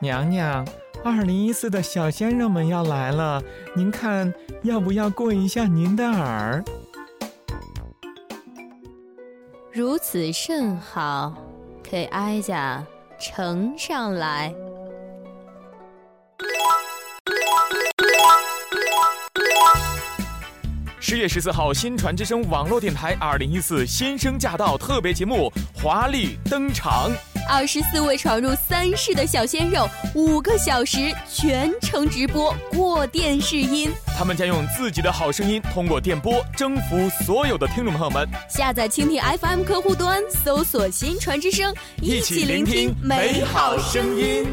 娘娘，二零一四的小鲜肉们要来了，您看要不要过一下您的耳？如此甚好，给哀家呈上来。十月十四号，新传之声网络电台二零一四新生驾到特别节目华丽登场。二十四位闯入三世的小鲜肉，五个小时全程直播过电视音。他们将用自己的好声音，通过电波征服所有的听众朋友们。下载蜻蜓 FM 客户端，搜索“新传之声”，一起聆听美好声音。